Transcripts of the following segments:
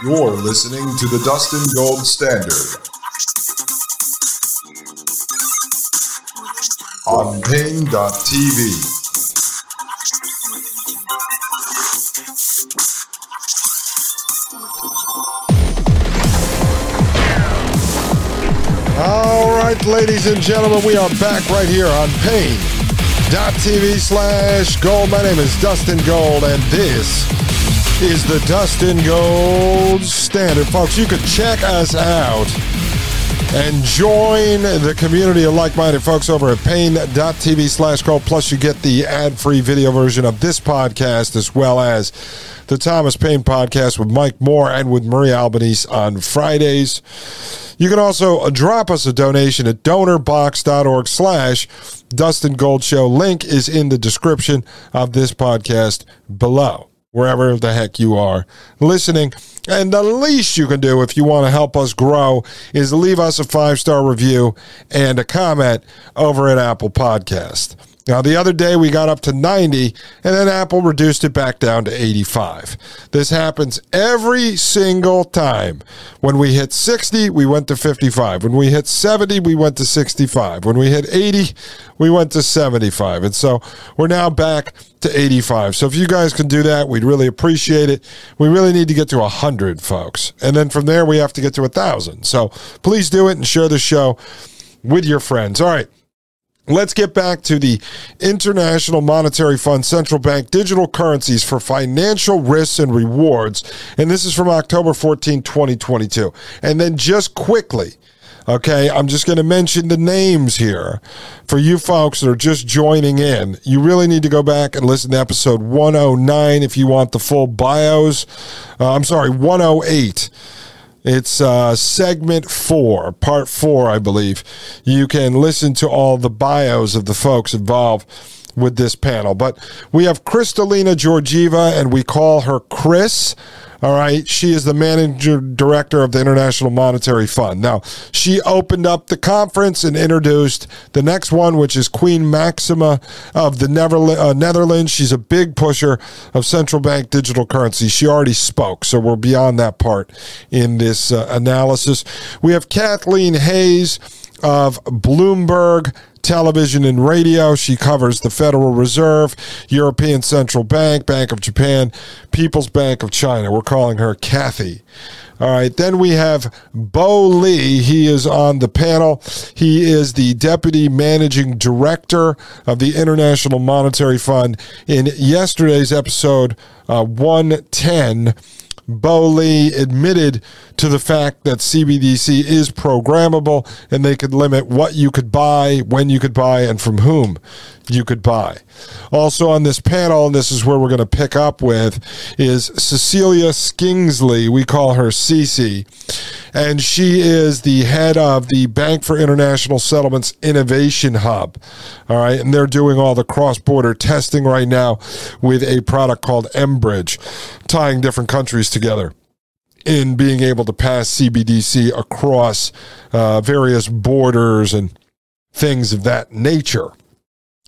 You're listening to the Dustin Gold Standard on Paine.tv. All right, ladies and gentlemen, we are back right here on Paine.tv slash gold. My name is Dustin Gold, and this is the Dustin Gold Standard. Folks, you can check us out and join the community of like-minded folks over at paine.tv slash gold. Plus, you get the ad-free video version of this podcast as well as the Thomas Paine podcast with Mike Moore and with Marie Albanese on Fridays. You can also drop us a donation at donorbox.org slash Dustin Gold Show. Link is in the description of this podcast below, wherever the heck you are listening. And the least you can do if you want to help us grow is leave us a five star review and a comment over at Apple Podcast. Now, the other day we got up to 90, and then Apple reduced it back down to 85. This happens every single time. When we hit 60, we went to 55. When we hit 70, we went to 65. When we hit 80, we went to 75. And so we're now back to 85. So if you guys can do that, we'd really appreciate it. We really need to get to 100, folks. And then from there, we have to get to 1,000. So please do it and share the show with your friends. All right. Let's get back to the International Monetary Fund central bank digital currencies for financial risks and rewards. And this is from October 14, 2022. And then just quickly, okay, I'm just going to mention the names here for you folks that are just joining in. You really need to go back and listen to episode 109 if you want the full bios. Uh, I'm sorry, 108 it's uh, segment four, part four, I believe. You can listen to all the bios of the folks involved with this panel. But we have Kristalina Georgieva, and we call her Chris. All right. She is the manager director of the International Monetary Fund. Now, she opened up the conference and introduced the next one, which is Queen Maxima of the uh, Netherlands. She's a big pusher of central bank digital currency. She already spoke, so we're beyond that part in this uh, analysis. We have Kathleen Hayes of Bloomberg television and radio. She covers the Federal Reserve, European Central Bank, Bank of Japan, People's Bank of China. We're calling her Kathy. All right. Then we have Bo Li. He is on the panel. He is the deputy managing director of the International Monetary Fund. In yesterday's episode uh, 110, Bo Li admitted to the fact that CBDC is programmable and they could limit what you could buy, when you could buy, and from whom you could buy. Also on this panel, and this is where we're going to pick up with, is Cecilia Skingsley. We call her Cece. And she is the head of the Bank for International Settlements Innovation Hub. All right. And they're doing all the cross border testing right now with a product called mBridge, tying different countries together in being able to pass CBDC across uh, various borders and things of that nature.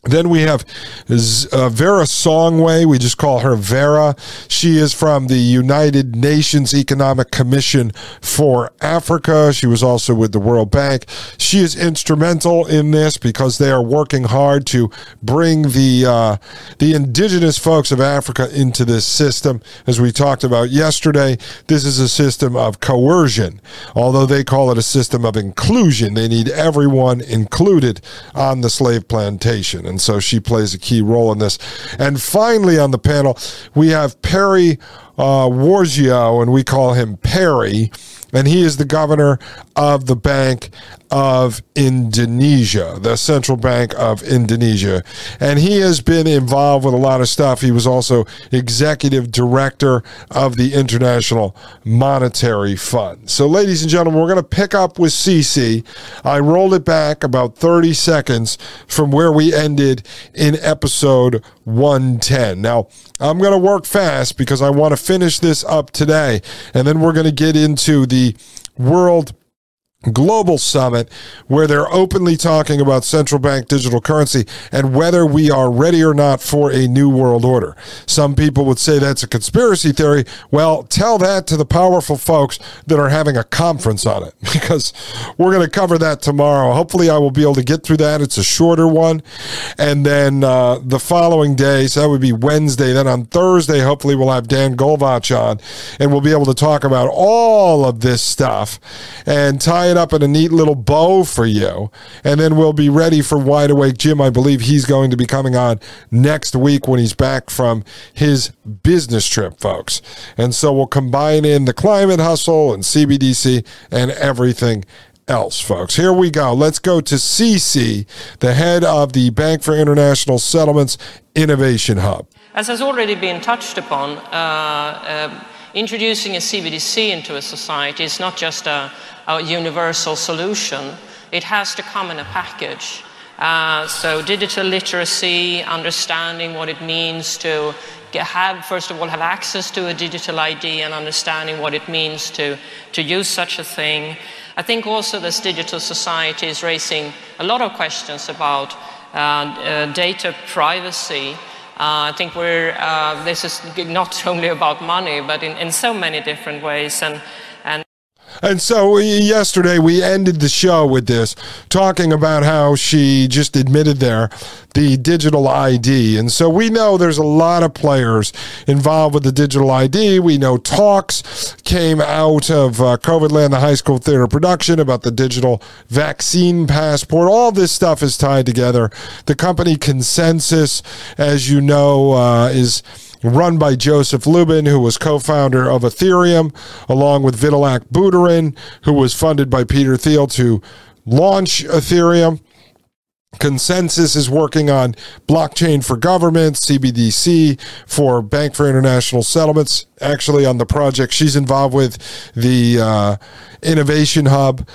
Then we have uh, Vera Songwe. We just call her Vera. She is from the United Nations Economic Commission for Africa. She was also with the World Bank. She is instrumental in this because they are working hard to bring the uh, the indigenous folks of Africa into this system. As we talked about yesterday, this is a system of coercion. Although they call it a system of inclusion, they need everyone included on the slave plantation and so she plays a key role in this. And finally, on the panel, we have Perry uh, Warjiyo, and we call him Perry and he is the governor of the Bank of Indonesia, the Central Bank of Indonesia. And he has been involved with a lot of stuff. He was also executive director of the International Monetary Fund. So, ladies and gentlemen, we're going to pick up with CC. I rolled it back about 30 seconds from where we ended in episode 110. Now, I'm going to work fast because I want to finish this up today, and then we're going to get into the World global summit where they're openly talking about central bank digital currency and whether we are ready or not for a new world order. Some people would say that's a conspiracy theory. Well, tell that to the powerful folks that are having a conference on it because we're going to cover that tomorrow. Hopefully, I will be able to get through that. It's a shorter one. And then uh, the following day, so that would be Wednesday. Then on Thursday, hopefully, we'll have Dan Golvach on and we'll be able to talk about all of this stuff and tie it up in a neat little bow for you. And then we'll be ready for Wide Awake Jim. I believe he's going to be coming on next week when he's back from his business trip, folks. And so we'll combine in the climate hustle and CBDC and everything else, folks. Here we go. Let's go to CC, the head of the Bank for International Settlements Innovation Hub. As has already been touched upon, uh, uh, introducing a CBDC into a society is not just a a universal solution. It has to come in a package. Uh, so digital literacy, understanding what it means to have, first of all, have access to a digital ID and understanding what it means to, to use such a thing. I think also this digital society is raising a lot of questions about uh, uh, data privacy. Uh, I think we're, uh, this is not only about money, but in, in so many different ways. And, and so yesterday we ended the show with this, talking about how she just admitted there the digital ID. And so we know there's a lot of players involved with the digital ID. We know talks came out of uh, COVID Land, the high school theater production about the digital vaccine passport. All this stuff is tied together. The company ConsenSys, as you know, uh, is run by Joseph Lubin, who was co founder of Ethereum, along with Vitalik Buterin, who was funded by Peter Thiel to launch Ethereum. ConsenSys is working on blockchain for government, CBDC for Bank for International Settlements. Actually, on the project she's involved with, the uh, Innovation Hub.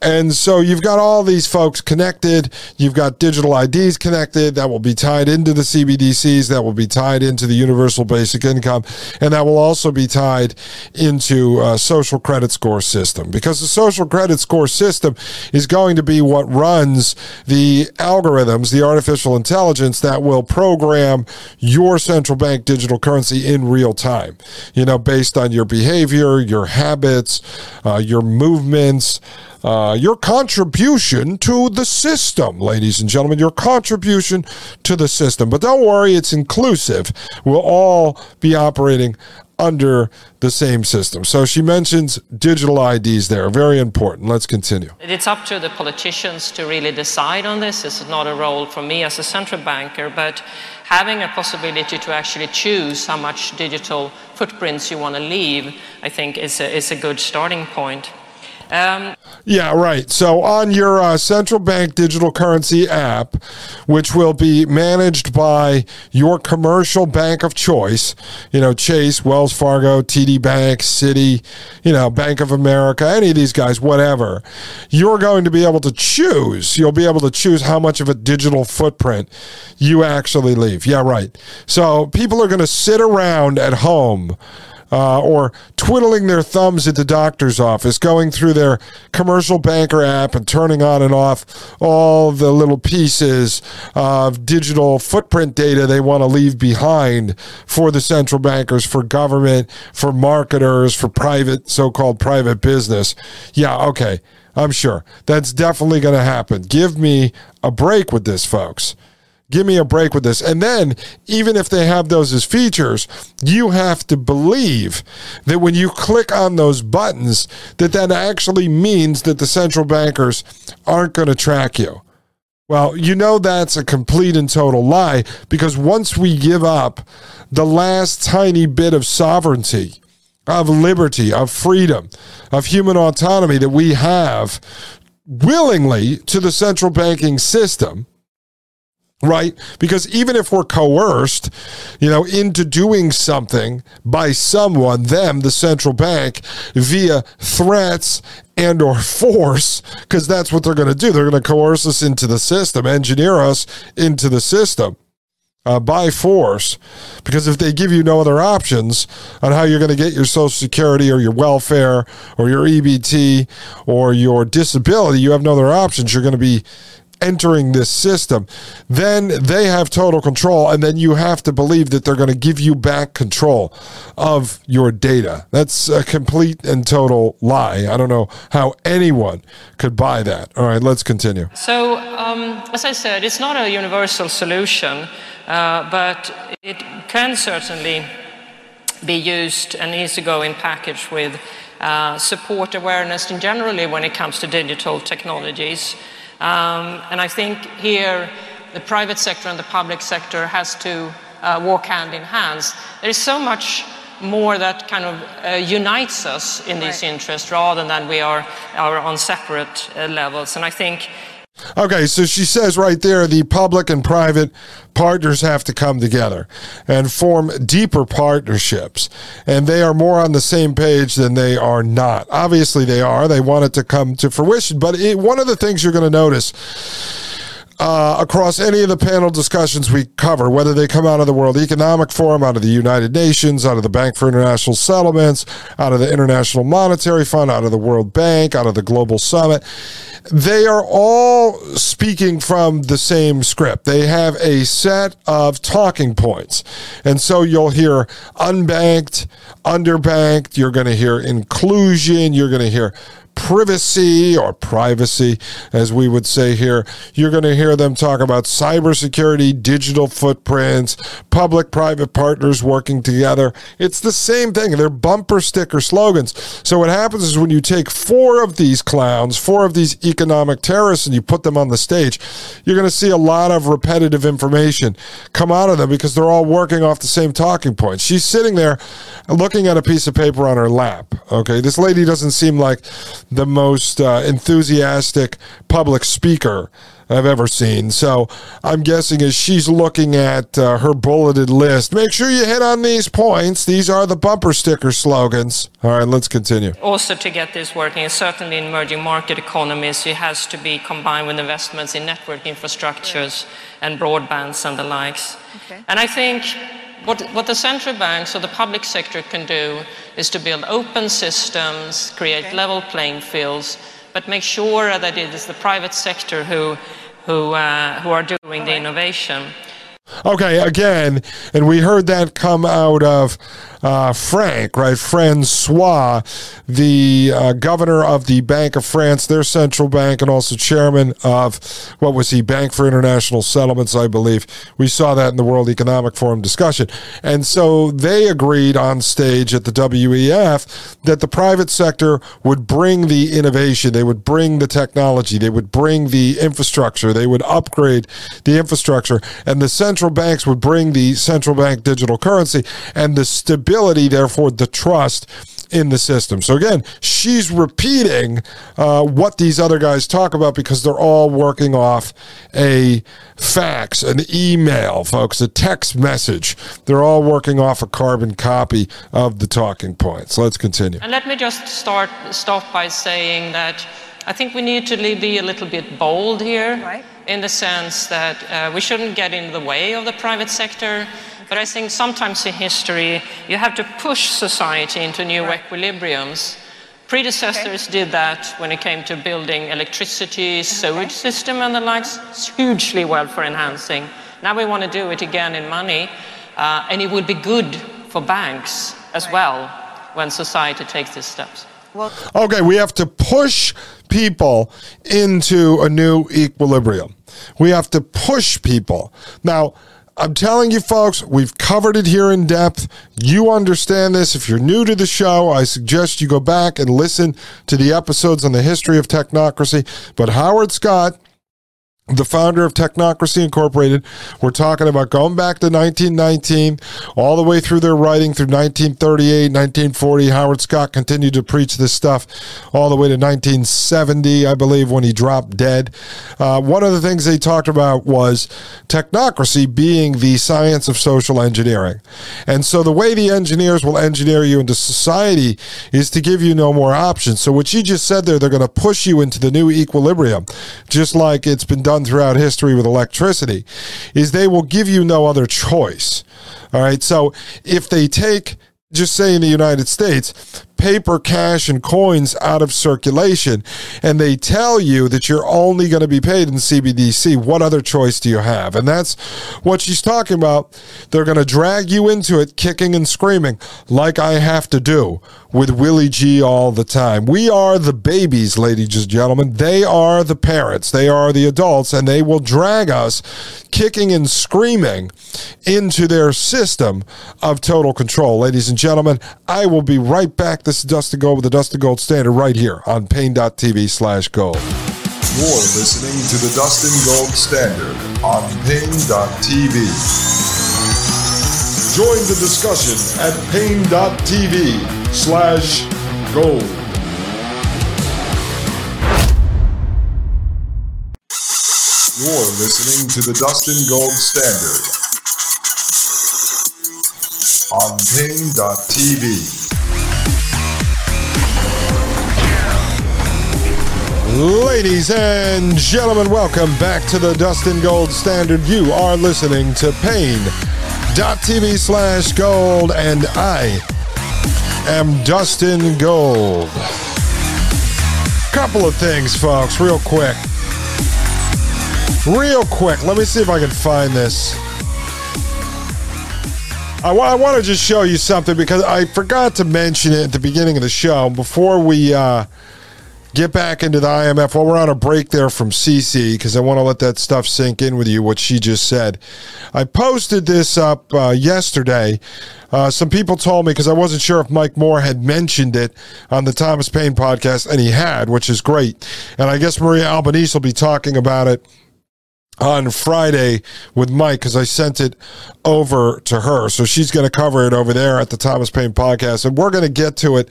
And so you've got all these folks connected. You've got digital IDs connected that will be tied into the CBDCs, that will be tied into the universal basic income, and that will also be tied into a social credit score system because the social credit score system is going to be what runs the algorithms, the artificial intelligence that will program your central bank digital currency in real time, you know, based on your behavior, your habits, uh, your movements, uh, your contribution to the system, ladies and gentlemen, your contribution to the system. But don't worry, it's inclusive. We'll all be operating under the same system. So she mentions digital IDs there, very important. Let's continue. It's up to the politicians to really decide on this. This is not a role for me as a central banker, but having a possibility to actually choose how much digital footprints you want to leave, I think is a, is a good starting point. Um, yeah, right. So on your uh, central bank digital currency app, which will be managed by your commercial bank of choice, you know, Chase, Wells Fargo, TD Bank, Citi, you know, Bank of America, any of these guys, whatever, you're going to be able to choose. You'll be able to choose how much of a digital footprint you actually leave. Yeah, right. So people are going to sit around at home uh, or twiddling their thumbs at the doctor's office, going through their commercial banker app and turning on and off all the little pieces of digital footprint data they want to leave behind for the central bankers, for government, for marketers, for private, so called private business. Yeah, okay. I'm sure that's definitely going to happen. Give me a break with this, folks. Give me a break with this. And then, even if they have those as features, you have to believe that when you click on those buttons, that that actually means that the central bankers aren't going to track you. Well, you know that's a complete and total lie because once we give up the last tiny bit of sovereignty, of liberty, of freedom, of human autonomy that we have willingly to the central banking system, right? Because even if we're coerced, you know, into doing something by someone, them, the central bank, via threats and or force, because that's what they're going to do. They're going to coerce us into the system, engineer us into the system. Uh, by force, because if they give you no other options on how you're going to get your Social Security or your welfare or your EBT or your disability, you have no other options. You're going to be entering this system, then they have total control. And then you have to believe that they're going to give you back control of your data. That's a complete and total lie. I don't know how anyone could buy that. All right, let's continue. So, um, as I said, it's not a universal solution, uh, but it can certainly be used and needs to go in package with uh, support awareness in generally when it comes to digital technologies. Um, and I think here the private sector and the public sector has to uh, walk hand in hand. There is so much more that kind of uh, unites us in these interests rather than we are, are on separate uh, levels. And I think Okay, so she says right there the public and private partners have to come together and form deeper partnerships. And they are more on the same page than they are not. Obviously, they are. They want it to come to fruition. But it, one of the things you're going to notice uh, across any of the panel discussions we cover, whether they come out of the World Economic Forum, out of the United Nations, out of the Bank for International Settlements, out of the International Monetary Fund, out of the World Bank, out of the Global Summit, they are all speaking from the same script. They have a set of talking points. And so you'll hear unbanked, underbanked, you're going to hear inclusion, you're going to hear privacy or privacy, as we would say here. You're going to hear them talk about cybersecurity, digital footprints, public private partners working together. It's the same thing. They're bumper sticker slogans. So what happens is when you take four of these clowns, four of these economic terrorists, and you put them on the stage, you're going to see a lot of repetitive information come out of them because they're all working off the same talking points. She's sitting there looking at a piece of paper on her lap. Okay. This lady doesn't seem like the most uh, enthusiastic public speaker I've ever seen. So I'm guessing as she's looking at uh, her bulleted list, make sure you hit on these points. These are the bumper sticker slogans. All right, let's continue. Also, to get this working, certainly in emerging market economies, it has to be combined with investments in network infrastructures and broadbands and the likes. Okay. And I think what, what the central banks or the public sector can do is to build open systems, create okay. level playing fields, but make sure that it is the private sector who, who, uh, who are doing the innovation. Okay, again, and we heard that come out of uh, Frank, right? Francois, the uh, governor of the Bank of France, their central bank, and also chairman of what was he, Bank for International Settlements, I believe. We saw that in the World Economic Forum discussion. And so they agreed on stage at the WEF that the private sector would bring the innovation, they would bring the technology, they would bring the infrastructure, they would upgrade the infrastructure, and the central banks would bring the central bank digital currency and the stability stability, therefore the trust in the system. So again, she's repeating uh, what these other guys talk about because they're all working off a fax, an email, folks, a text message. They're all working off a carbon copy of the talking points. Let's continue. And let me just start stop by saying that I think we need to be a little bit bold here, right. In the sense that uh, we shouldn't get in the way of the private sector But I think sometimes in history, you have to push society into new right. equilibriums. Predecessors okay. did that when it came to building electricity, sewage okay. system and the likes. It's hugely well for enhancing. Now we want to do it again in money, uh, and it would be good for banks as right. well when society takes these steps. Well, okay, we have to push people into a new equilibrium. We have to push people. Now, I'm telling you, folks, we've covered it here in depth. You understand this. If you're new to the show, I suggest you go back and listen to the episodes on the history of technocracy. But Howard Scott the founder of Technocracy Incorporated. We're talking about going back to 1919, all the way through their writing through 1938, 1940. Howard Scott continued to preach this stuff all the way to 1970, I believe, when he dropped dead. Uh, one of the things they talked about was technocracy being the science of social engineering. And so the way the engineers will engineer you into society is to give you no more options. So what you just said there, they're going to push you into the new equilibrium, just like it's been done done throughout history with electricity is they will give you no other choice. All right. So if they take, just say in the United States, paper, cash, and coins out of circulation, and they tell you that you're only going to be paid in CBDC, what other choice do you have? And that's what she's talking about. They're going to drag you into it, kicking and screaming, like I have to do with Willie G all the time. We are the babies, ladies and gentlemen. They are the parents, they are the adults, and they will drag us kicking and screaming into their system of total control. Ladies and gentlemen, I will be right back. This is Dustin Gold with the Dustin Gold Standard right here on Paine.tv slash gold. You're listening to the Dustin Gold Standard on Paine.tv. Join the discussion at Paine.tv slash gold. You're listening to the Dustin Gold Standard on Paine.tv. Ladies and gentlemen, welcome back to the Dustin Gold Standard. You are listening to Paine.tv slash gold, and I am Dustin Gold. Couple of things, folks, real quick. Real quick, let me see if I can find this. I, w- I want to just show you something because I forgot to mention it at the beginning of the show. Before we uh, get back into the IMF. Well, we're on a break there from CC because I want to let that stuff sink in with you, what she just said. I posted this up uh, yesterday. Uh, some people told me because I wasn't sure if Mike Moore had mentioned it on the Thomas Paine podcast, and he had, which is great. And I guess Maria Albanese will be talking about it on Friday with Mike because I sent it over to her. So she's going to cover it over there at the Thomas Paine podcast. And we're going to get to it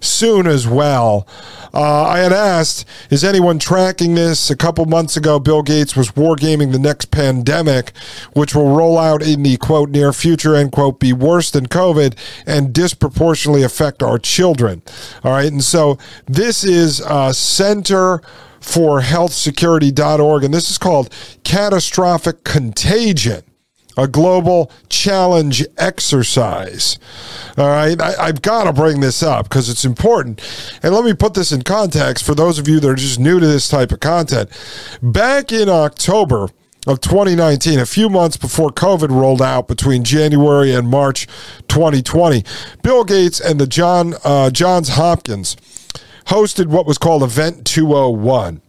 soon as well. Uh, I had asked, is anyone tracking this? A couple months ago, Bill Gates was wargaming the next pandemic, which will roll out in the quote near future, end quote, be worse than COVID and disproportionately affect our children. All right. And so this is uh, Center for healthsecurity.org, and this is called Catastrophic Contagion a global challenge exercise. All right, I, have got to bring this up because it's important. And let me put this in context for those of you that are just new to this type of content. Back in October, of 2019, a few months before COVID rolled out between January and March 2020, Bill Gates and the John uh, Johns Hopkins hosted what was called Event 201.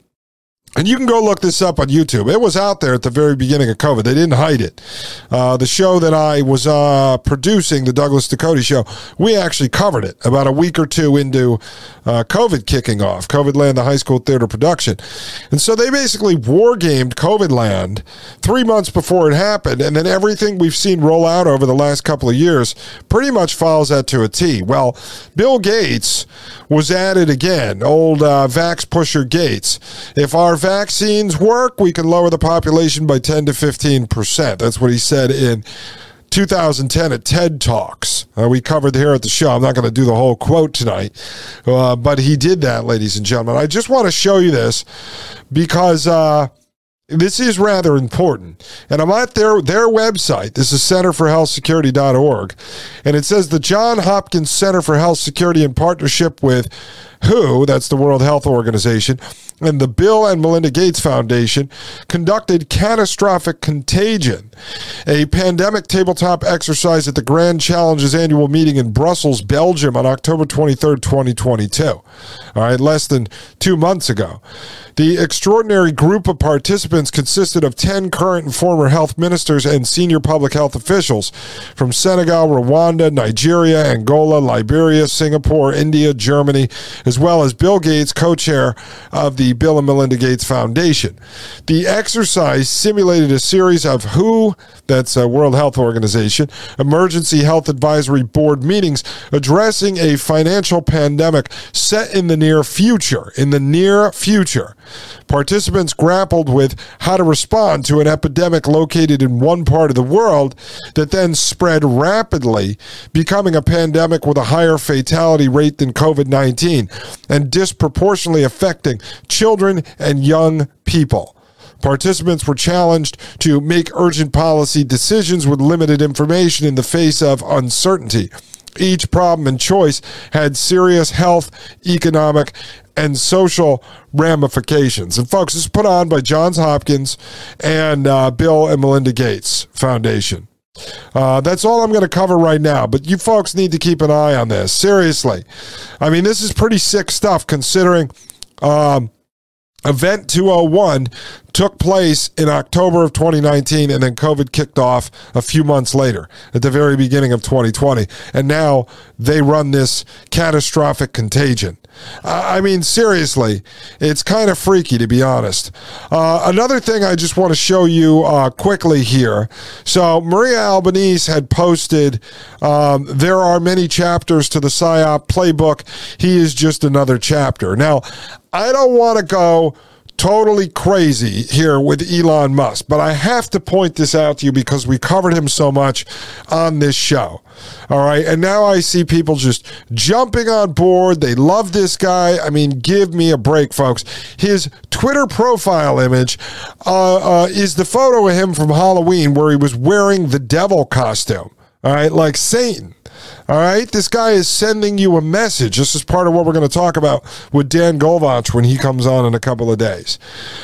And you can go look this up on YouTube. It was out there at the very beginning of COVID. They didn't hide it. Uh, the show that I was uh, producing, the Douglas Dakota show, we actually covered it about a week or two into uh, COVID kicking off, COVID Land, the high school theater production. And so they basically war gamed COVID Land three months before it happened. And then everything we've seen roll out over the last couple of years pretty much follows that to a T. Well, Bill Gates was at it again, old uh, vax pusher Gates. If our vaccines work, we can lower the population by 10 to 15%. That's what he said in 2010 at TED Talks. Uh, we covered here at the show. I'm not going to do the whole quote tonight, uh, but he did that, ladies and gentlemen. I just want to show you this because uh, this is rather important. And I'm at their their website. This is centerforhealthsecurity.org. And it says the John Hopkins Center for Health Security in partnership with WHO, that's the World Health Organization, and the Bill and Melinda Gates Foundation conducted Catastrophic Contagion, a pandemic tabletop exercise at the Grand Challenges annual meeting in Brussels, Belgium on October 23rd, 2022. All right, less than two months ago. The extraordinary group of participants consisted of 10 current and former health ministers and senior public health officials from Senegal, Rwanda, Nigeria, Angola, Liberia, Singapore, India, Germany, as well as Bill Gates, co chair of the Bill and Melinda Gates Foundation. The exercise simulated a series of WHO, that's a World Health Organization, Emergency Health Advisory Board meetings addressing a financial pandemic set in the near future. In the near future. Participants grappled with how to respond to an epidemic located in one part of the world that then spread rapidly, becoming a pandemic with a higher fatality rate than COVID 19 and disproportionately affecting children and young people. Participants were challenged to make urgent policy decisions with limited information in the face of uncertainty. Each problem and choice had serious health, economic, and social ramifications. And folks, this is put on by Johns Hopkins and uh, Bill and Melinda Gates Foundation. Uh, that's all I'm going to cover right now, but you folks need to keep an eye on this. Seriously. I mean, this is pretty sick stuff considering um, Event 201 took place in October of 2019, and then COVID kicked off a few months later at the very beginning of 2020. And now they run this catastrophic contagion. I mean, seriously, it's kind of freaky to be honest. Uh, another thing I just want to show you uh, quickly here. So, Maria Albanese had posted um, there are many chapters to the PSYOP playbook. He is just another chapter. Now, I don't want to go totally crazy here with Elon Musk, but I have to point this out to you because we covered him so much on this show. All right. And now I see people just jumping on board. They love this guy. I mean, give me a break, folks. His Twitter profile image uh, uh, is the photo of him from Halloween where he was wearing the devil costume. All right. Like Satan. All right, this guy is sending you a message. This is part of what we're going to talk about with Dan Golvach when he comes on in a couple of days.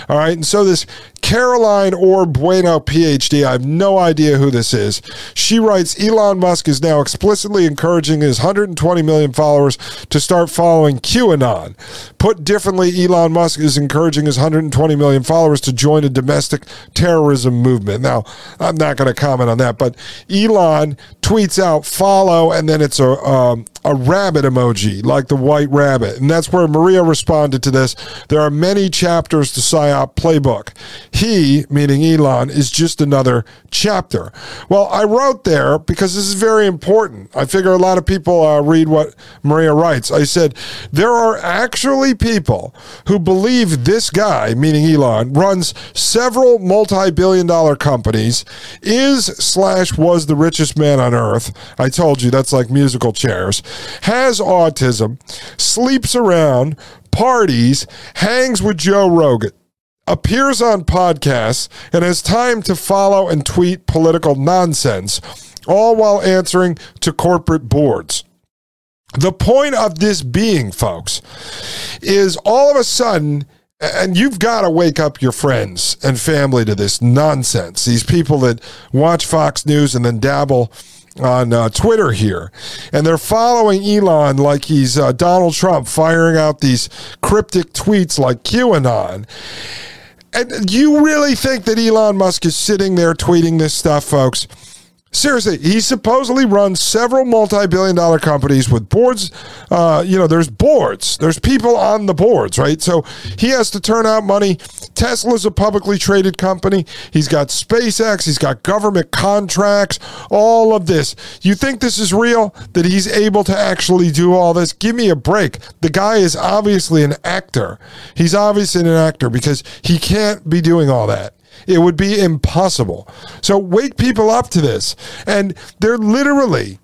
All right, and so this Caroline Orr Bueno PhD, I have no idea who this is. She writes Elon Musk is now explicitly encouraging his 120 million followers to start following QAnon. Put differently, Elon Musk is encouraging his 120 million followers to join a domestic terrorism movement. Now, I'm not going to comment on that, but Elon tweets out follow and then it's a um, a rabbit emoji, like the white rabbit. And that's where Maria responded to this. There are many chapters to PSYOP playbook. He, meaning Elon, is just another chapter. Well, I wrote there because this is very important. I figure a lot of people uh, read what Maria writes. I said, there are actually people who believe this guy, meaning Elon, runs several multi billion dollar companies, is slash was the richest man on earth. I told you that's like musical chairs has autism, sleeps around, parties, hangs with Joe Rogan, appears on podcasts, and has time to follow and tweet political nonsense, all while answering to corporate boards. The point of this being, folks, is all of a sudden, and you've got to wake up your friends and family to this nonsense. These people that watch Fox News and then dabble on uh, Twitter here, and they're following Elon like he's uh, Donald Trump, firing out these cryptic tweets like QAnon. And you really think that Elon Musk is sitting there tweeting this stuff, folks? Seriously, he supposedly runs several multi-billion dollar companies with boards. Uh, you know, there's boards. There's people on the boards, right? So he has to turn out money. Tesla's a publicly traded company. He's got SpaceX. He's got government contracts. All of this. You think this is real? That he's able to actually do all this? Give me a break. The guy is obviously an actor. He's obviously an actor because he can't be doing all that. It would be impossible. So wake people up to this. And they're literally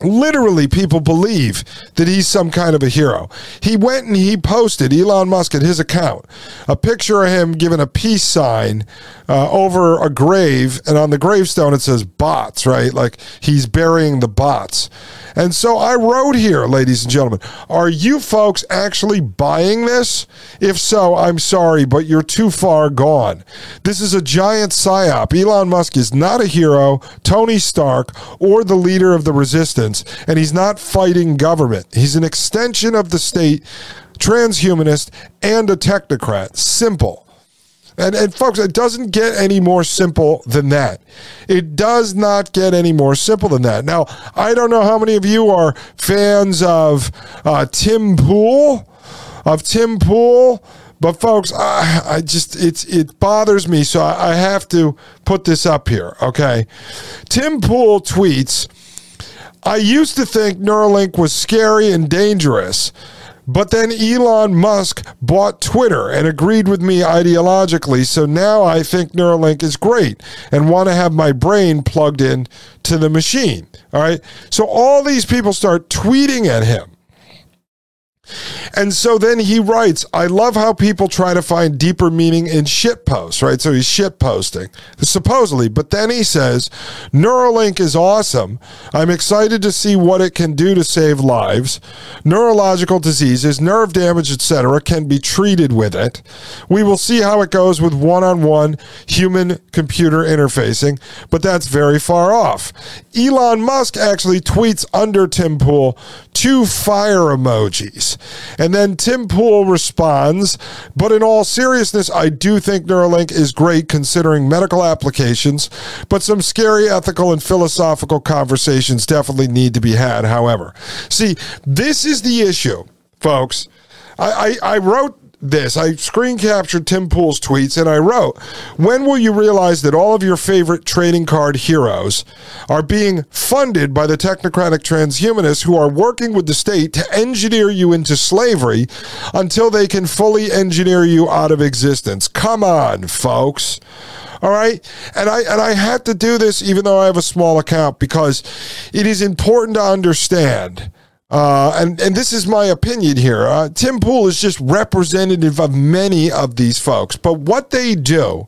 literally people believe that he's some kind of a hero. He went and he posted Elon Musk at his account a picture of him giving a peace sign uh, over a grave, and on the gravestone it says bots, right? Like he's burying the bots. And so I wrote here, ladies and gentlemen, are you folks actually buying this? If so, I'm sorry, but you're too far gone. This is a giant psyop. Elon Musk is not a hero, Tony Stark, or the leader of the resistance, and he's not fighting government. He's an extension of the state, transhumanist, and a technocrat. Simple. And, and folks, it doesn't get any more simple than that. It does not get any more simple than that. Now, I don't know how many of you are fans of uh, Tim Pool, of Tim Pool. But folks, I, I just it's it bothers me, so I, I have to put this up here. Okay, Tim Pool tweets. I used to think Neuralink was scary and dangerous. But then Elon Musk bought Twitter and agreed with me ideologically. So now I think Neuralink is great and want to have my brain plugged in to the machine. All right. So all these people start tweeting at him. And so then he writes, I love how people try to find deeper meaning in shit posts, right? So he's shit posting, supposedly. But then he says, Neuralink is awesome. I'm excited to see what it can do to save lives. Neurological diseases, nerve damage, etc., can be treated with it. We will see how it goes with one on one human computer interfacing, but that's very far off. Elon Musk actually tweets under Tim Pool two fire emojis. And then Tim Pool responds, but in all seriousness, I do think Neuralink is great considering medical applications, but some scary ethical and philosophical conversations definitely need to be had, however. See, this is the issue, folks. I, I, I wrote this. I screen captured Tim Pool's tweets and I wrote, When will you realize that all of your favorite trading card heroes are being funded by the technocratic transhumanists who are working with the state to engineer you into slavery until they can fully engineer you out of existence? Come on, folks. All right. And I and I had to do this even though I have a small account because it is important to understand uh, and and this is my opinion here. Uh, Tim Pool is just representative of many of these folks, but what they do,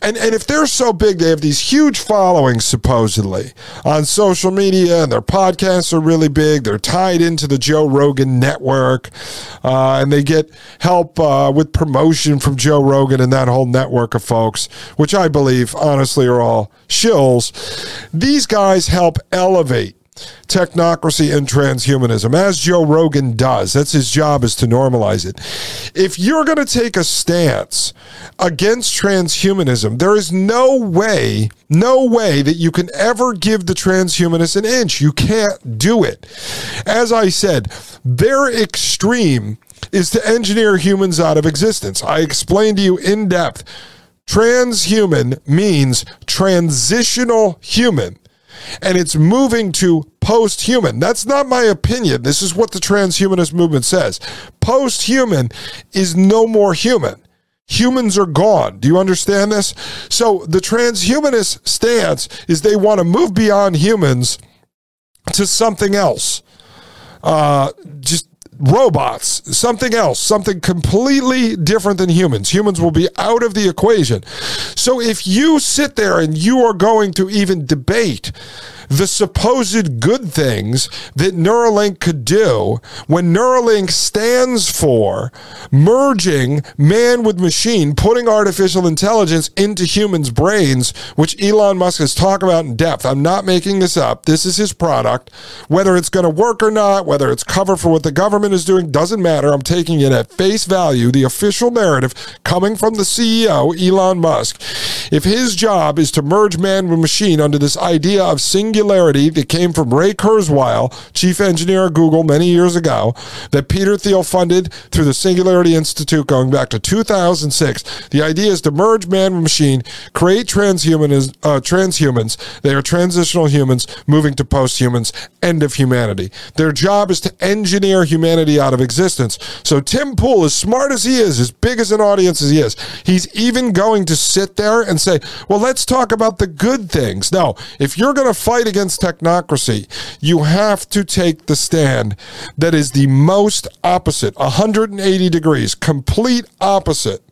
and and if they're so big, they have these huge followings supposedly on social media, and their podcasts are really big. They're tied into the Joe Rogan network, uh, and they get help uh, with promotion from Joe Rogan and that whole network of folks, which I believe honestly are all shills. These guys help elevate technocracy and transhumanism, as Joe Rogan does. That's his job is to normalize it. If you're going to take a stance against transhumanism, there is no way, no way that you can ever give the transhumanists an inch. You can't do it. As I said, their extreme is to engineer humans out of existence. I explained to you in depth. Transhuman means transitional human and it's moving to post human. That's not my opinion. This is what the transhumanist movement says. Post human is no more human. Humans are gone. Do you understand this? So the transhumanist stance is they want to move beyond humans to something else. Uh, just robots, something else, something completely different than humans. Humans will be out of the equation. So if you sit there and you are going to even debate the supposed good things that Neuralink could do when Neuralink stands for merging man with machine, putting artificial intelligence into humans' brains, which Elon Musk has talked about in depth. I'm not making this up. This is his product. Whether it's going to work or not, whether it's cover for what the government is doing, doesn't matter. I'm taking it at face value, the official narrative coming from the CEO, Elon Musk. If his job is to merge man with machine under this idea of singularity that came from Ray Kurzweil, chief engineer of Google many years ago, that Peter Thiel funded through the Singularity Institute going back to 2006. The idea is to merge man with machine, create transhumans. Uh, transhumans. They are transitional humans moving to posthumans, end of humanity. Their job is to engineer humanity out of existence. So Tim Pool, as smart as he is, as big as an audience as he is, he's even going to sit there and say, well, let's talk about the good things. No, if you're going to fight fight against technocracy, you have to take the stand that is the most opposite, 180 degrees, complete opposite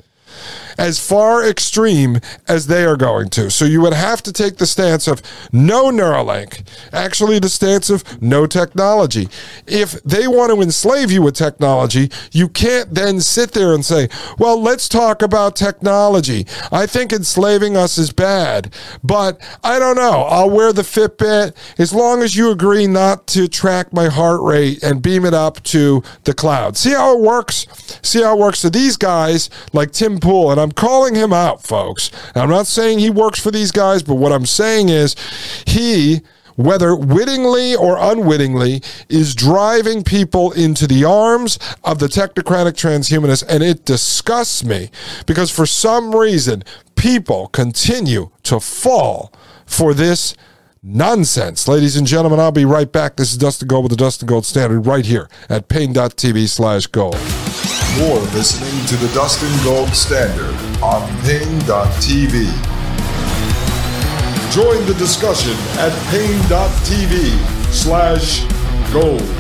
as far extreme as they are going to. So you would have to take the stance of no Neuralink, actually, the stance of no technology. If they want to enslave you with technology, you can't then sit there and say, well, let's talk about technology. I think enslaving us is bad, but I don't know. I'll wear the Fitbit as long as you agree not to track my heart rate and beam it up to the cloud. See how it works? See how it works? So these guys, like Tim Pool, and I'm calling him out, folks. I'm not saying he works for these guys, but what I'm saying is he whether wittingly or unwittingly, is driving people into the arms of the technocratic transhumanists. And it disgusts me because for some reason, people continue to fall for this nonsense. Ladies and gentlemen, I'll be right back. This is Dustin Gold with the Dustin Gold Standard right here at paine.tv slash gold. You're listening to the Dustin Gold Standard on Paine.tv. Join the discussion at Paine.tv slash gold.